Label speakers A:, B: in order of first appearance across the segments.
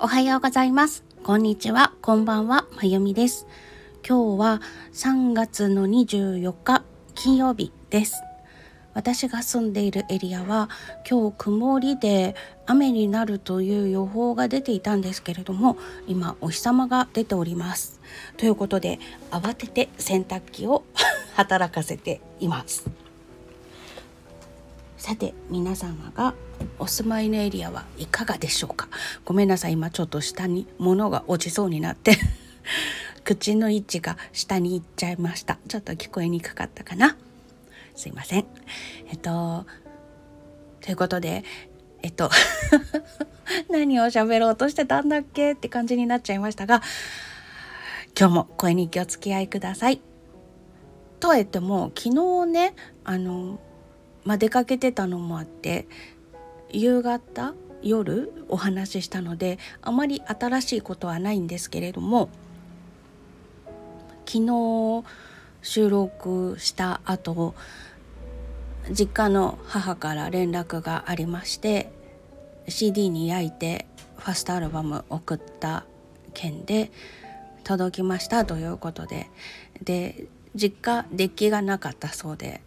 A: おはようございます。こんにちは。こんばんは。まゆみです。今日は3月の24日金曜日です。私が住んでいるエリアは今日曇りで雨になるという予報が出ていたんですけれども今お日様が出ております。ということで慌てて洗濯機を 働かせています。さて皆様がお住まいのエリアはいかがでしょうか？ごめんなさい今ちょっと下に物が落ちそうになって。口の位置が下に行っちゃいました。ちょっと聞こえにくかったかな？すいません。えっとということでえっと 何を喋ろうとしてたんだっけって感じになっちゃいましたが今日も声に気をつけ合いください。とは言っても昨日ねあのまあ、出かけてたのもあって夕方夜お話ししたのであまり新しいことはないんですけれども昨日収録した後実家の母から連絡がありまして CD に焼いてファストアルバム送った件で届きましたということでで実家デッキがなかったそうで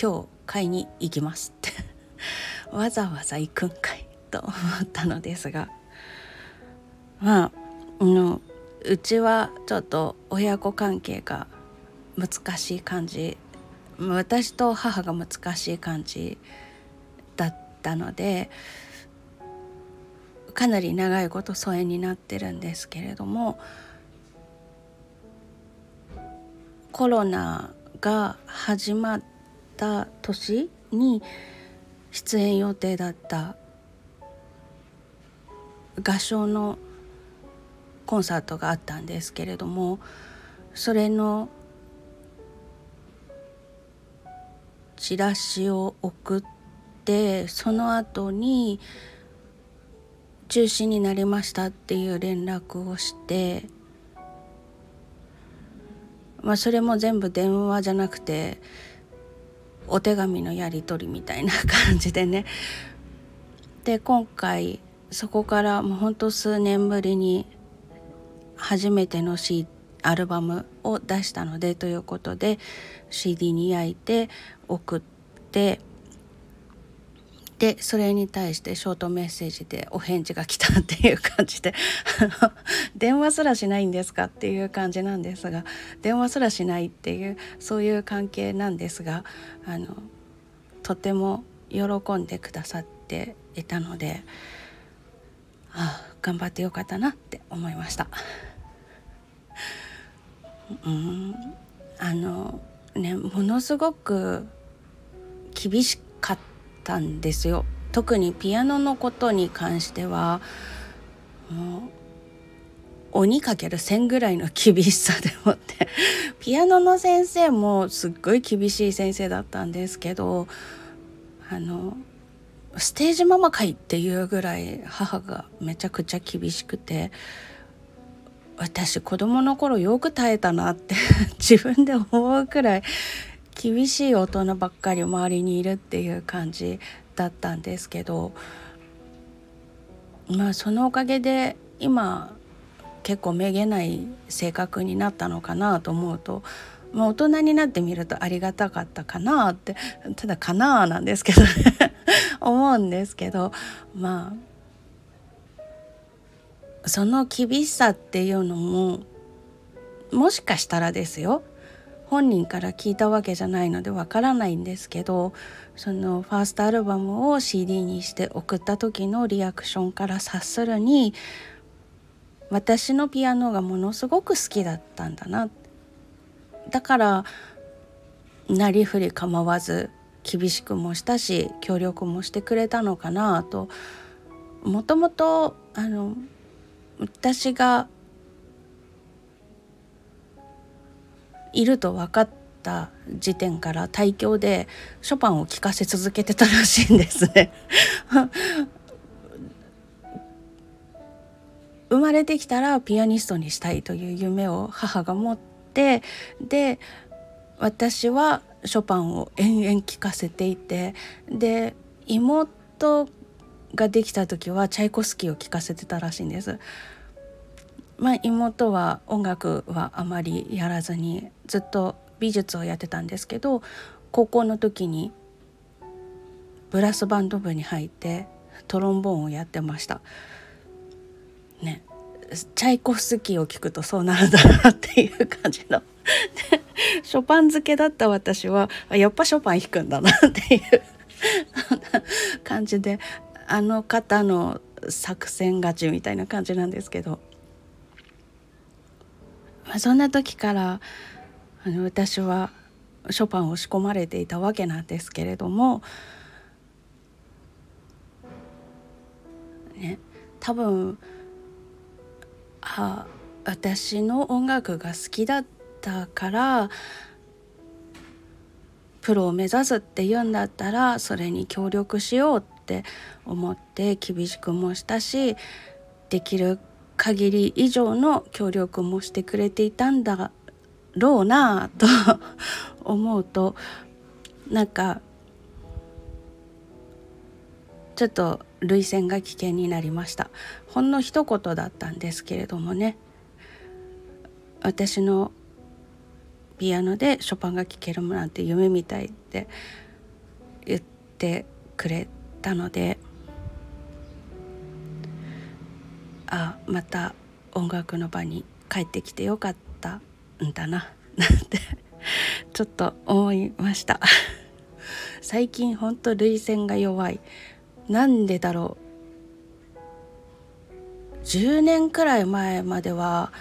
A: 今日買いに行きますって。わざわざ行くんかいと思ったのですが。まあのうちはちょっと親子関係が難しい感じ。私と母が難しい感じだったのでかなり長いこと疎遠になってるんですけれどもコロナが始まってた年に出演予定だった合唱のコンサートがあったんですけれどもそれのチラシを送ってその後に中止になりましたっていう連絡をしてまあそれも全部電話じゃなくてお手紙のやり取りみたいな感じでね。で今回そこからもうほんと数年ぶりに初めての、C、アルバムを出したのでということで CD に焼いて送ってでそれに対してショートメッセージでお返事が来たっていう感じで 電話すらしないんですかっていう感じなんですが電話すらしないっていうそういう関係なんですがあのとても喜んでくださっていたのでああ頑張ってよかったなって思いました。うんあのねものすごく厳しかったたんですよ。特にピアノのことに関しては鬼かける1000ぐらいの厳しさでもってピアノの先生もすっごい厳しい先生だったんですけどあのステージママ会っていうぐらい母がめちゃくちゃ厳しくて私子供の頃よく耐えたなって 自分で思うくらい厳しい大人ばっかり周りにいるっていう感じだったんですけどまあそのおかげで今結構めげない性格になったのかなと思うと、まあ、大人になってみるとありがたかったかなってただかななんですけどね 思うんですけどまあその厳しさっていうのももしかしたらですよ。本人から聞いたわけじゃないのでわからないんですけどそのファーストアルバムを CD にして送った時のリアクションから察するに私のピアノがものすごく好きだったんだな。だからなりふり構わず厳しくもしたし協力もしてくれたのかなと。もともとあの私がいると分かった時点から対響でショパンを聴かせ続けてたらしいんですね。生まれてきたらピアニストにしたいという夢を母が持ってで私はショパンを延々聴かせていてで妹ができた時はチャイコスキーを聴かせてたらしいんです。まあ、妹は音楽はあまりやらずにずっと美術をやってたんですけど高校の時にブラスバンド部に入ってトロンボーンをやってました。ねチャイコフスキーを聞くとそうなるんだなっていう感じのショパン漬けだった私はやっぱショパン弾くんだなっていう 感じであの方の作戦勝ちみたいな感じなんですけど、まあ、そんな時からあの私はショパンを仕込まれていたわけなんですけれども、ね、多分あ私の音楽が好きだったからプロを目指すって言うんだったらそれに協力しようって思って厳しくもしたしできる限り以上の協力もしてくれていたんだろうなと思うとなんかちょっと涙腺が危険になりました。ほんの一言だったんですけれどもね。私のピアノでショパンが聴けるなんて夢みたいって言ってくれたのであまた音楽の場に帰ってきてよかったんだな なんてちょっと思いました。最近ほんと涙腺が弱い。なんでだろう。10年くらい前までは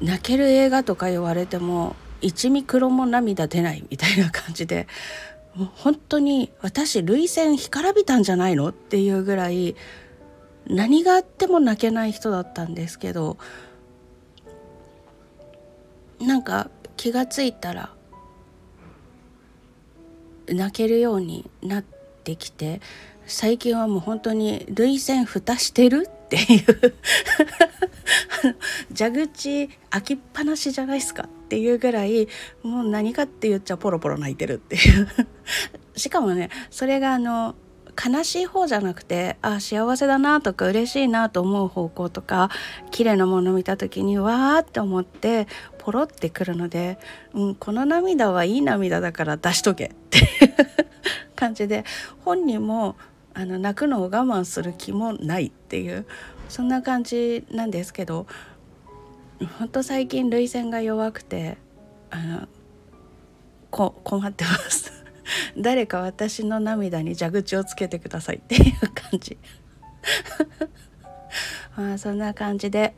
A: 泣ける映画とか言われても一ミクロも涙出ないみたいな感じでもう本当に私涙腺干からびたんじゃないのっていうぐらい何があっても泣けない人だったんですけどなんか気がついたら泣けるようになってきて最近はもう本当に涙腺蓋してるっていう 蛇口開きっぱなしじゃないですかっていうぐらいもう何かって言っちゃポロポロ泣いてるっていう。しかもねそれがあの悲しい方じゃなくてあ幸せだなとか嬉しいなと思う方向とか綺麗なもの見た時にわーって思ってポロってくるので、うん、この涙はいい涙だから出しとけっていう 感じで本人もあの泣くのを我慢する気もないっていうそんな感じなんですけどほんと最近涙腺が弱くてあのこ困ってます。誰か私の涙に蛇口をつけてくださいっていう感じ。まあそんな感じで。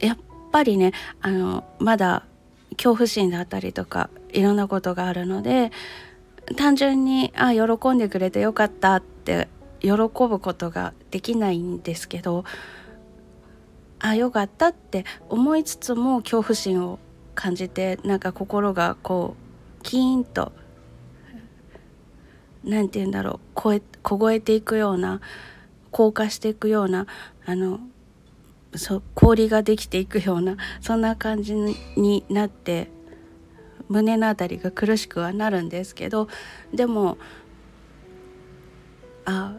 A: やっぱりねあのまだ恐怖心だったりとかいろんなことがあるので単純にあ喜んでくれてよかったって喜ぶことができないんですけどあよかったって思いつつも恐怖心を感じてなんか心がこうキーンと何て言うんだろう凍え凍えていくような硬化していくようなあのそ氷ができていくようなそんな感じになって胸の辺りが苦しくはなるんですけどでもあ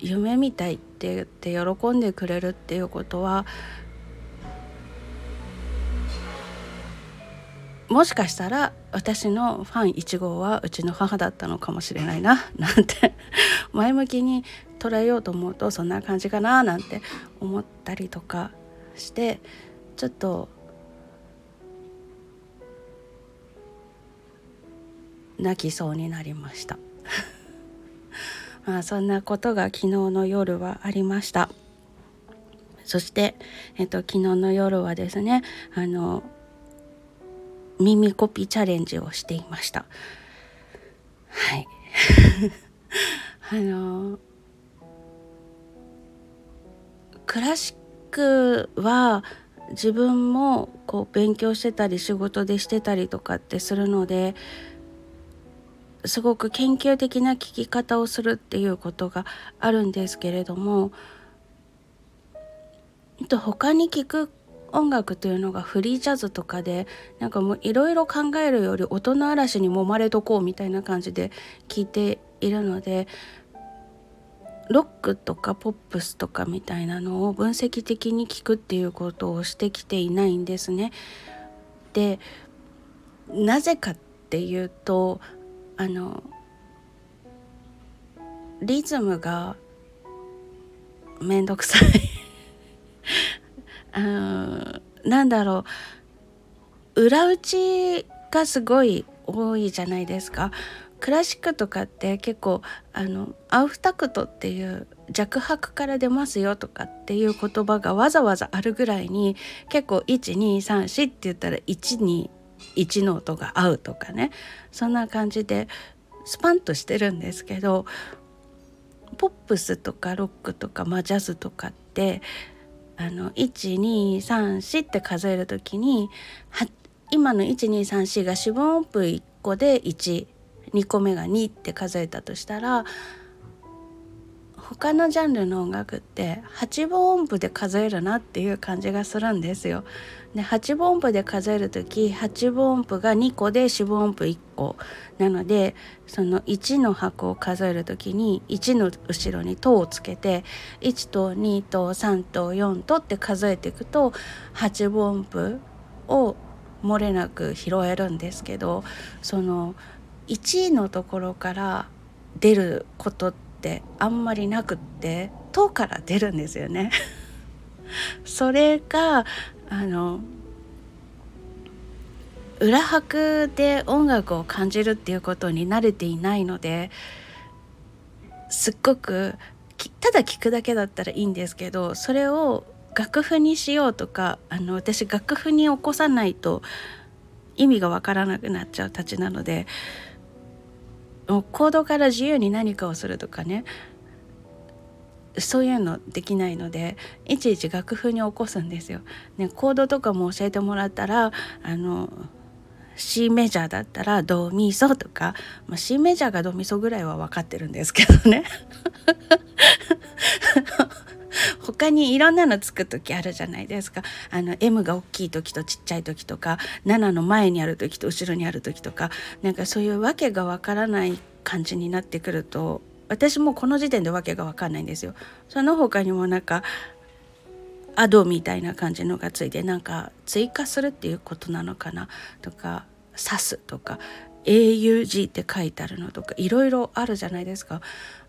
A: 夢みたいって言って喜んでくれるっていうことはもしかしたら私のファン1号はうちの母だったのかもしれないななんて 前向きに捉えようと思うとそんな感じかななんて思ったりとかしてちょっと泣きそうになりました。まあそんなことが昨日の夜はありました。そして、えっと、昨日の夜はですねあの耳コピーチャレンジをしていました。はい。あのクラシックは自分もこう勉強してたり仕事でしてたりとかってするのですごく研究的な聞き方をするっていうことがあるんですけれども他に聞く音楽というのがフリージャズとかでなんかもういろいろ考えるより音の嵐に揉まれとこうみたいな感じで聞いているのでロックとかポップスとかみたいなのを分析的に聞くっていうことをしてきていないんですね。でなぜかっていうとあのリズムがめんどくさいあなんだろう裏打ちがすごい多いじゃないですか。クラシックとかって結構あのアウフタクトっていう弱拍から出ますよとかっていう言葉がわざわざあるぐらいに結構1234って言ったら1に1の音が合うとかねそんな感じでスパンとしてるんですけどポップスとかロックとか、ま、ジャズとかってあの1234って数える時に今の1234が四分音符1個で1 2個目が2って数えたとしたら他のジャンルの音楽って8分音符で数えるなっていう感じがするんですよ。で8分音符で数える時8分音符が2個で4分音符1個なのでその1の拍を数える時に1の後ろに「と」をつけて1と2と3と4とって数えていくと8分音符を漏れなく拾えるんですけどその「1のところから出ることってあんまりなくって「と」から出るんですよね。それがあの裏拍で音楽を感じるっていうことに慣れていないのですっごくただ聞くだけだったらいいんですけどそれを楽譜にしようとかあの私楽譜に起こさないと意味がわからなくなっちゃうたちなのでコードから自由に何かをするとかねそういうのできないのでいちいち楽譜に起こすんですよ。ね、コードとかも教えてもらったらあの C メジャーだったらドミソとか、まあ、C メジャーがドミソぐらいは分かってるんですけどね 他にいろんなのつく時あるじゃないですかあの M が大きい時とちっちゃい時とか7の前にある時と後ろにある時とかなんかそういうわけがわからない感じになってくると私もこの時点でわけがわかんないんですよ。その他にもなんかアドみたいな感じのがついてなんか追加するっていうことなのかなとか刺すとか AUG って書いてあるのとかいろいろあるじゃないですか。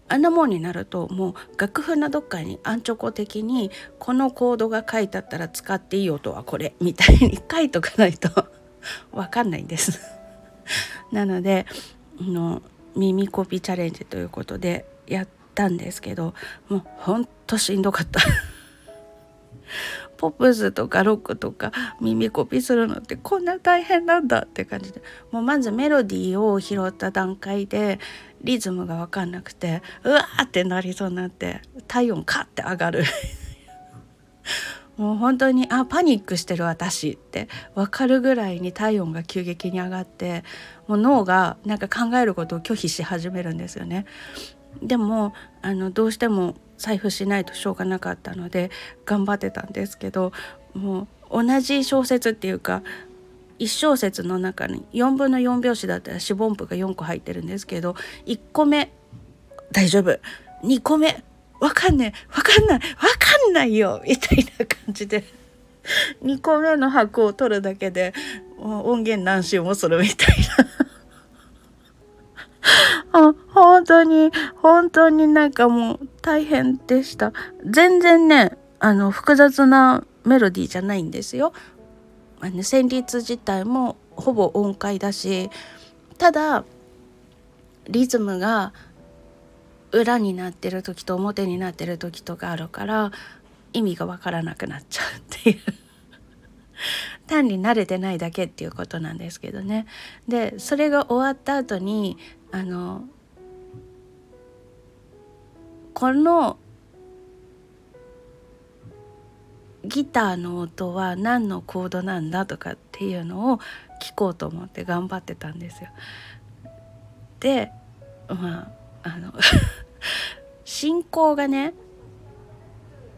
A: あんなもんになるともう楽譜のどっかにアンチョコ的にこのコードが書いてあったら使っていい音はこれみたいに書いとかないと 分かんないんです。なのでの耳コピーチャレンジということでやったんですけどもうほんとしんどかった。ポップスとかロックとか耳コピーするのってこんな大変なんだって感じでもうまずメロディーを拾った段階でリズムが分かんなくてうわーってなりそうになって体温カッて上がる もう本当にあパニックしてる私って分かるぐらいに体温が急激に上がってもう脳がなんか考えることを拒否し始めるんですよね。でもあのどうしても財布しないとしょうがなかったので頑張ってたんですけどもう同じ小説っていうか1小節の中に4分の4拍子だったら四分音符が4個入ってるんですけど1個目大丈夫。2個目わかんねえ。わかんない。わかんないよ。みたいな感じで。2個目の拍を取るだけで音源何周もするみたいな。あ本当に本当になんかもう大変でした。全然ねあの複雑なメロディーじゃないんですよ。あの旋律自体もほぼ音階だしただリズムが裏になってる時と表になってる時とかあるから意味がわからなくなっちゃうっていう。単に慣れてないだけっていうことなんですけどね。でそれが終わった後にあのこのギターの音は何のコードなんだとかっていうのを聞こうと思って頑張ってたんですよ。でまああの 進行がね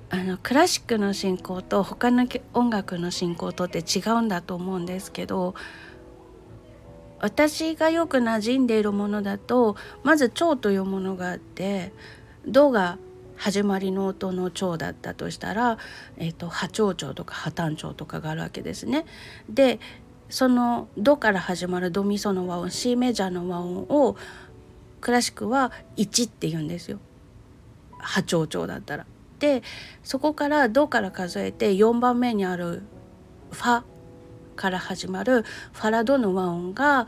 A: あのクラシックの進行と他の音楽の進行とって違うんだと思うんですけど私がよく馴染んでいるものだとまず蝶というものがあって「ド」が始まりの音の蝶だったとしたら、えーと、波長長とか波短長とかがあるわけですね。でその「ド」から始まるドミソの和音 C メジャーの和音をクラシックは1って言うんですよ波長長だったら。でそこから「ド」から数えて4番目にある「ファ」から始まるファラドの和音が、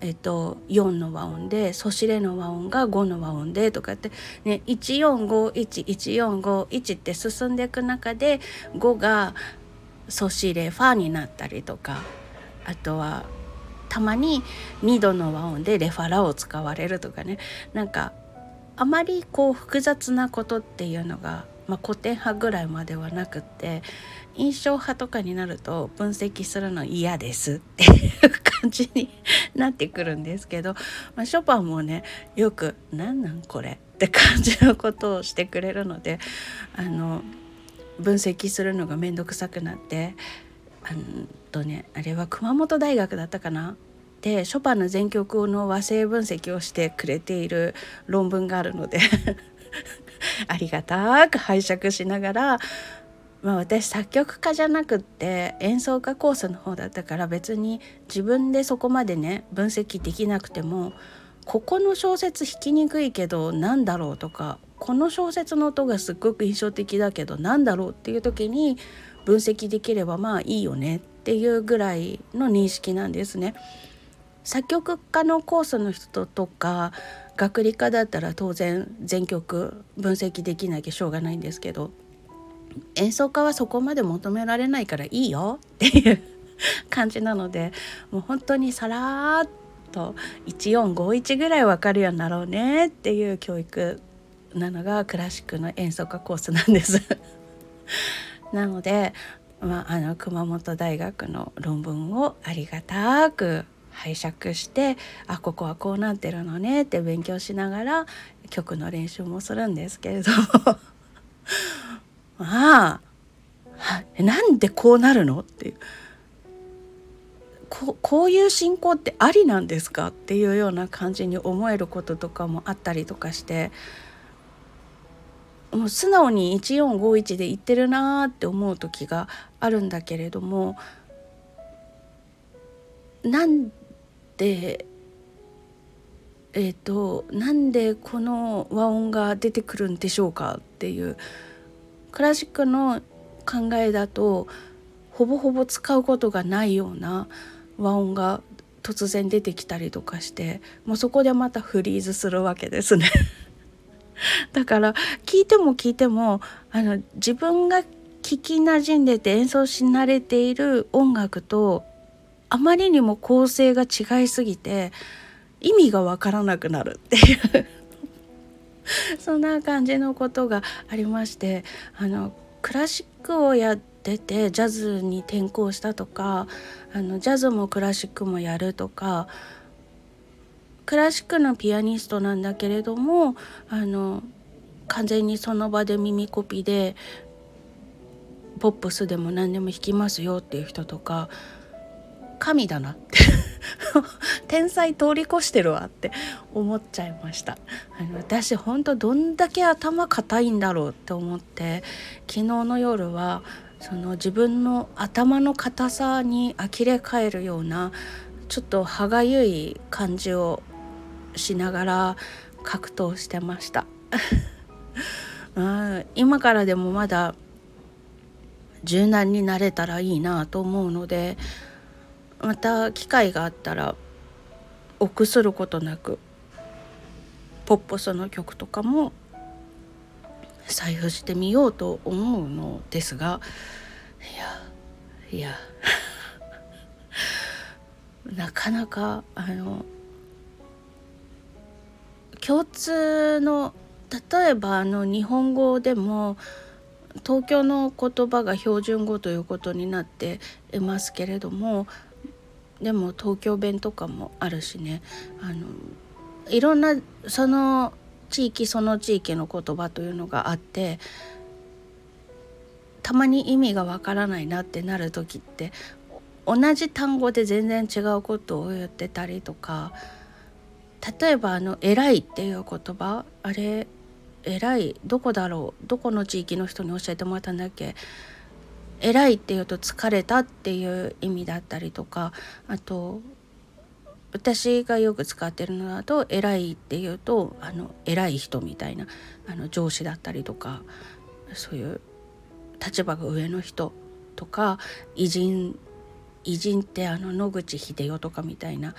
A: えっと、4の和音でソシレの和音が5の和音でとかって、ね、14511451って進んでいく中で5がソシレファになったりとかあとはたまに2度の和音でレファラを使われるとかね。なんかあまりこう複雑なことっていうのが、まあ、古典派ぐらいまではなくって印象派とかになると分析するの嫌ですっていう感じになってくるんですけど、まあ、ショパンもねよく「なんなんこれ」って感じのことをしてくれるのであの分析するのが面倒くさくなってあとねあれは熊本大学だったかな？でショパンの全曲の和声分析をしてくれている論文があるので ありがたく拝借しながらまあ、私作曲家じゃなくって演奏家コースの方だったから別に自分でそこまでね分析できなくてもここの小説弾きにくいけど何だろうとかこの小説の音がすっごく印象的だけど何だろうっていう時に分析できればまあいいよねっていうぐらいの認識なんですね。作曲家のコースの人とか学理科だったら当然全曲分析できなきゃしょうがないんですけど演奏家はそこまで求められないからいいよ。っていう感じなのでもう本当にさらっと1451ぐらい分かるようになろうねっていう教育なのがクラシックの演奏家コースなんです。なので、まあ、あの熊本大学の論文をありがたく拝借してあここはこうなってるのねって勉強しながら曲の練習もするんですけれども。ああなんでこうなるのっていう。ここういう信仰ってありなんですかっていうような感じに思えることとかもあったりとかして。もう素直に1451で言ってるなーって思う時があるんだけれども。なんでえっ、ー、となんでこの和音が出てくるんでしょうかっていうクラシックの考えだとほぼほぼ使うことがないような和音が突然出てきたりとかしてもうそこでまたフリーズするわけですね。だから聞いても聞いてもあの自分が聞きなじんでて演奏し慣れている音楽とあまりにも構成が違いすぎて意味がわからなくなるっていう。そんな感じのことがありましてあのクラシックをやっててジャズに転向したとかあのジャズもクラシックもやるとかクラシックのピアニストなんだけれどもあの完全にその場で耳コピでポップスでも何でも弾きますよっていう人とか神だなって。天才通り越してるわって思っちゃいました。あの私ほんとどんだけ頭固いんだろうって思って昨日の夜はその自分の頭の硬さに呆れ返るようなちょっと歯がゆい感じをしながら格闘してました。今からでもまだ柔軟になれたらいいなと思うのでまた機会があったら臆することなくポップスの曲とかも採用してみようと思うのですがいやいや。なかなかあの共通の例えばあの日本語でも東京の言葉が標準語ということになっていますけれどもでも東京弁とかもあるしね。あのいろんなその地域その地域の言葉というのがあってたまに意味がわからないなってなる時って同じ単語で全然違うことを言ってたりとか例えばあの「偉い」っていう言葉あれ偉いどこだろうどこの地域の人に教えてもらったんだっけ？偉いっていうと疲れたっていう意味だったりとかあと私がよく使ってるのだと偉いっていうとあの偉い人みたいなあの上司だったりとかそういう立場が上の人とか偉人偉人ってあの野口英世とかみたいな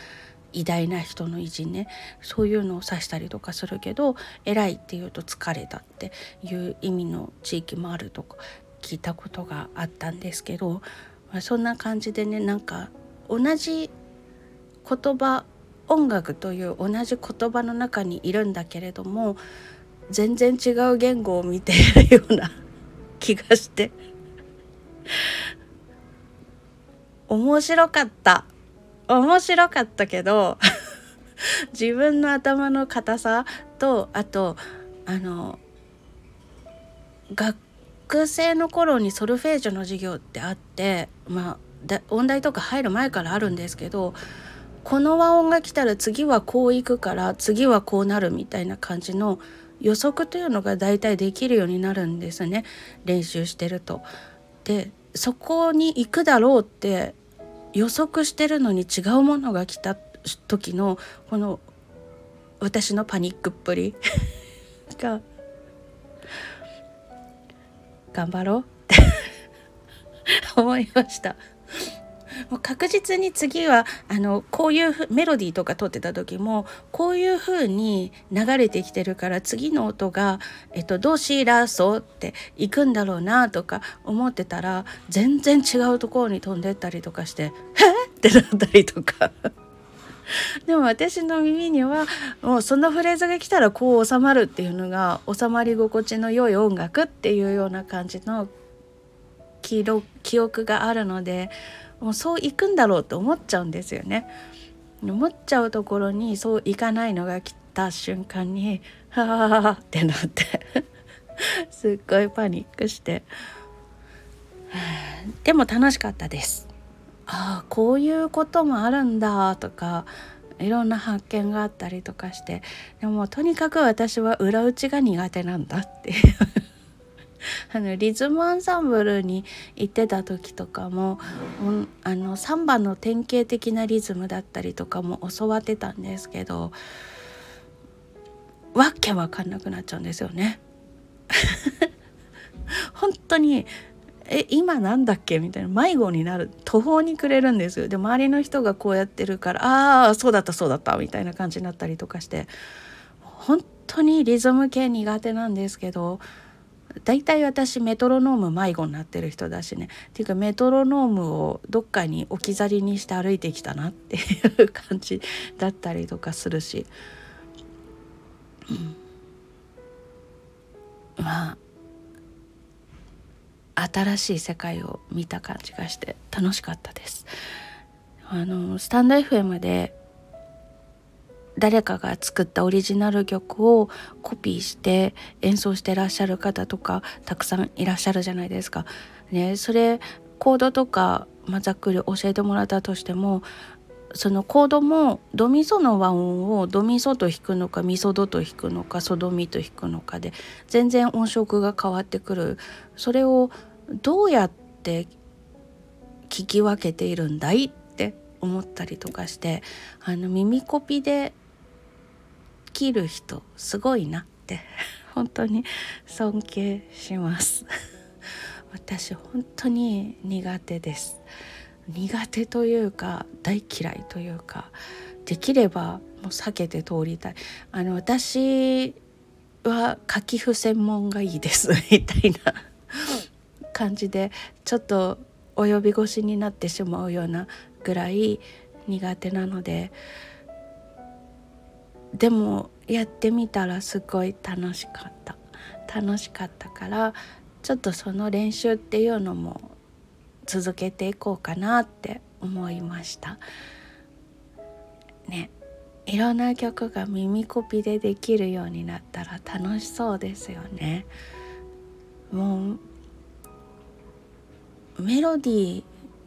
A: 偉大な人の偉人ねそういうのを指したりとかするけど偉いっていうと疲れたっていう意味の地域もあるとか聞いたことがあったんですけど、まあ、そんな感じでねなんか同じ言葉音楽という同じ言葉の中にいるんだけれども全然違う言語を見ているような 気がして面白かった。面白かったけど 自分の頭の硬さとあとあの学学生の頃にソルフェージュの授業ってあってまあ音大とか入る前からあるんですけどこの和音が来たら次はこう行くから次はこうなるみたいな感じの予測というのが大体できるようになるんですね練習してると。でそこに行くだろうって予測してるのに違うものが来た時のこの私のパニックっぷりが頑張ろうって 思いました。もう確実に次はあのこういうメロディーとか撮ってた時もこういう風に流れてきてるから次の音が「えっと、どうしラソ」っていくんだろうなとか思ってたら全然違うところに飛んでったりとかして「えっ?」ってなったりとか。でも私の耳にはもうそのフレーズが来たらこう収まるっていうのが収まり心地の良い音楽っていうような感じの記憶があるのでもうそういくんだろうと思っちゃうんですよね。思っちゃうところにそういかないのが来た瞬間に「はあ」ってなって すっごいパニックして でも楽しかったです。ああこういうこともあるんだとかいろんな発見があったりとかしてでもとにかく私は裏打ちが苦手なんだっていう あのリズムアンサンブルに行ってた時とかも、うん、あのサンバの典型的なリズムだったりとかも教わってたんですけどわけわかんなくなっちゃうんですよね。本当にえ今なんだっけ？みたいな。迷子になる。途方に暮れるんですよ。で周りの人がこうやってるからああそうだったそうだった。みたいな感じになったりとかして。本当にリズム系苦手なんですけど大体私メトロノーム迷子になってる人だしね。っていうかメトロノームをどっかに置き去りにして歩いてきたなっていう感じだったりとかするし、うん、まあ新しい世界を見た感じがして楽しかったです。あのスタンド FM で誰かが作ったオリジナル曲をコピーして演奏してらっしゃる方とかたくさんいらっしゃるじゃないですか。ね、それコードとか、まあ、ざっくり教えてもらったとしてもそのコードもドミソの和音をドミソと弾くのかミソドと弾くのかソドミと弾くのかで全然音色が変わってくるそれをどうやって聞き分けているんだいって思ったりとかしてあの耳コピできる人すごいなって 本当に尊敬します。私本当に苦手です。苦手というか大嫌いというかできればもう避けて通りたい。あの私は書き譜専門がいいです みたいな。感じでちょっと及び腰になってしまうようなぐらい苦手なのででもやってみたらすごい楽しかった。楽しかったからちょっとその練習っていうのも続けていこうかなって思いました。ねいろんな曲が耳コピでできるようになったら楽しそうですよね。もうメロディー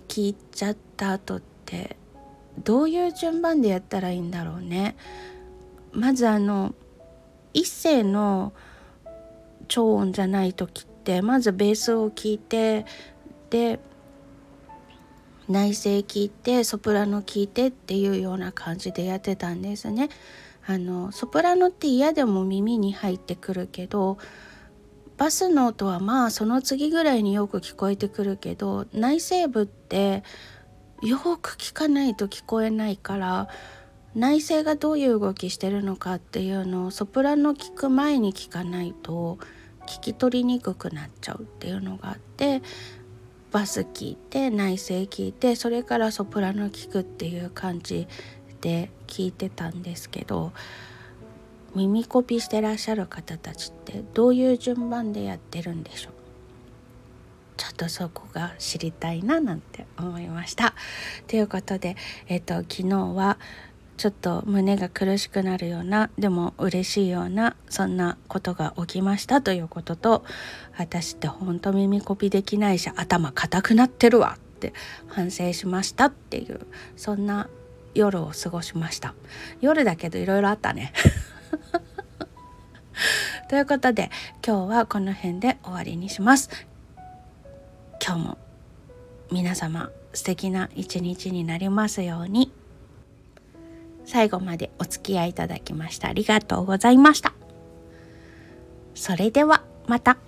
A: 聞いちゃった後ってどういう順番でやったらいいんだろうね。まずあの一声の超音じゃない時ってまずベースを聞いてで内声聞いてソプラノ聞いてっていうような感じでやってたんですね。あのソプラノって嫌でも耳に入ってくるけどバスの音はまあその次ぐらいによく聞こえてくるけど内声部ってよく聞かないと聞こえないから内声がどういう動きしてるのかっていうのをソプラノ聞く前に聞かないと聞き取りにくくなっちゃうっていうのがあってバス聞いて内声聞いてそれからソプラノ聞くっていう感じで聞いてたんですけど耳コピしてらっしゃる方たちってどういう順番でやってるんでしょう？ちょっとそこが知りたいななんて思いました。ということで、えっと、昨日はちょっと胸が苦しくなるようなでも嬉しいようなそんなことが起きました。ということと私ってほんと耳コピできないし頭固くなってるわ。って反省しました。っていうそんな夜を過ごしました。夜だけどいろいろあったね。ということで今日はこの辺で終わりにします今日も皆様素敵な一日になりますように。最後までお付き合いいただきましたありがとうございました。それではまた。